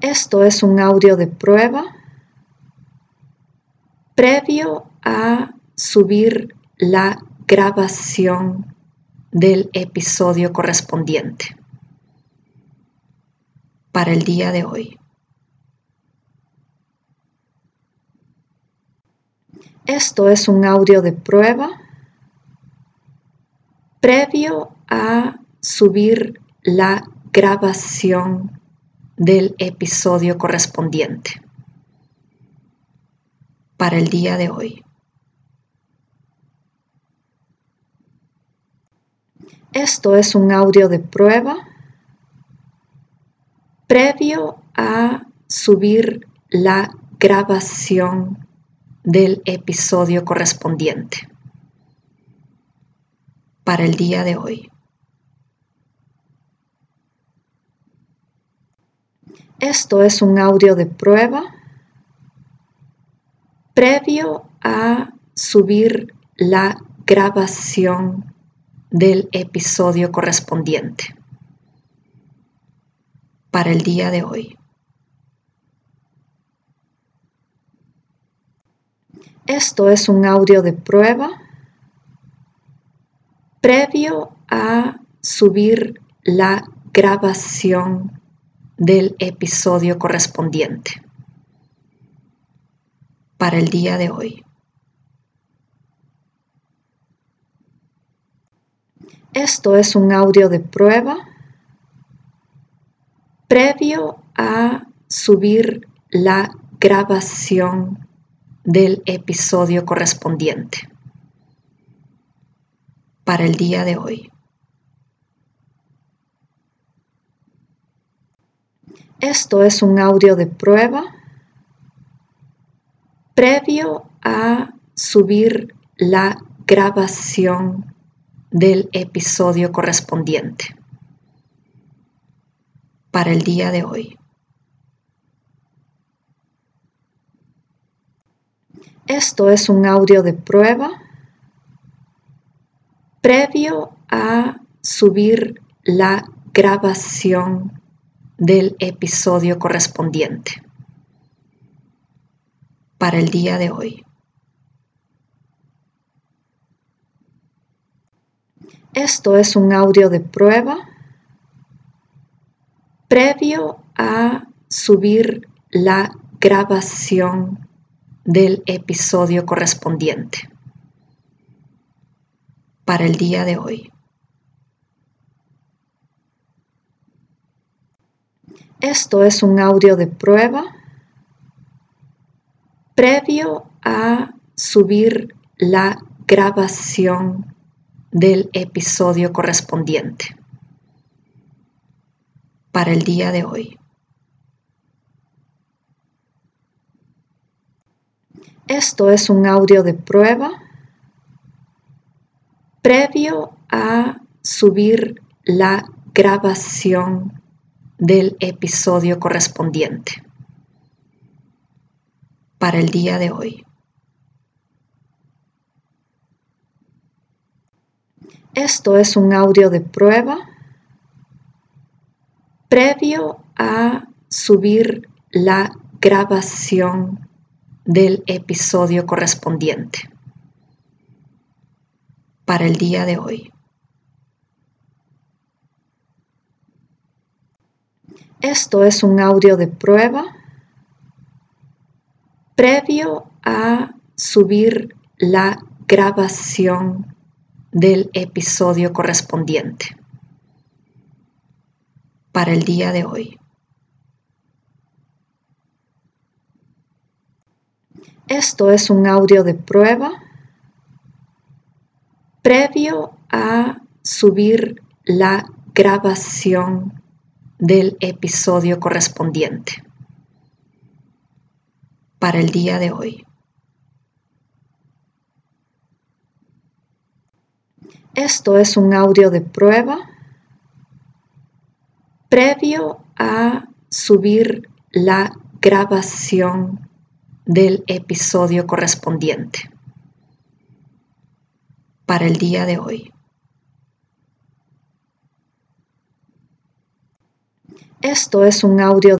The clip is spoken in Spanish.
Esto es un audio de prueba previo a subir la grabación del episodio correspondiente para el día de hoy. Esto es un audio de prueba previo a subir la grabación del episodio correspondiente para el día de hoy. Esto es un audio de prueba previo a subir la grabación del episodio correspondiente para el día de hoy. Esto es un audio de prueba previo a subir la grabación del episodio correspondiente para el día de hoy. Esto es un audio de prueba previo a subir la grabación del episodio correspondiente para el día de hoy. Esto es un audio de prueba previo a subir la grabación del episodio correspondiente para el día de hoy. Esto es un audio de prueba previo a subir la grabación del episodio correspondiente para el día de hoy. Esto es un audio de prueba previo a subir la grabación del episodio correspondiente para el día de hoy. Esto es un audio de prueba previo a subir la grabación del episodio correspondiente para el día de hoy. Esto es un audio de prueba previo a subir la grabación del episodio correspondiente para el día de hoy. Esto es un audio de prueba previo a subir la grabación del episodio correspondiente para el día de hoy. Esto es un audio de prueba previo a subir la grabación del episodio correspondiente para el día de hoy. Esto es un audio de prueba previo a subir la grabación del episodio correspondiente para el día de hoy. Esto es un audio de prueba previo a subir la grabación del episodio correspondiente para el día de hoy. Esto es un audio de prueba previo a subir la grabación del episodio correspondiente para el día de hoy. Esto es un audio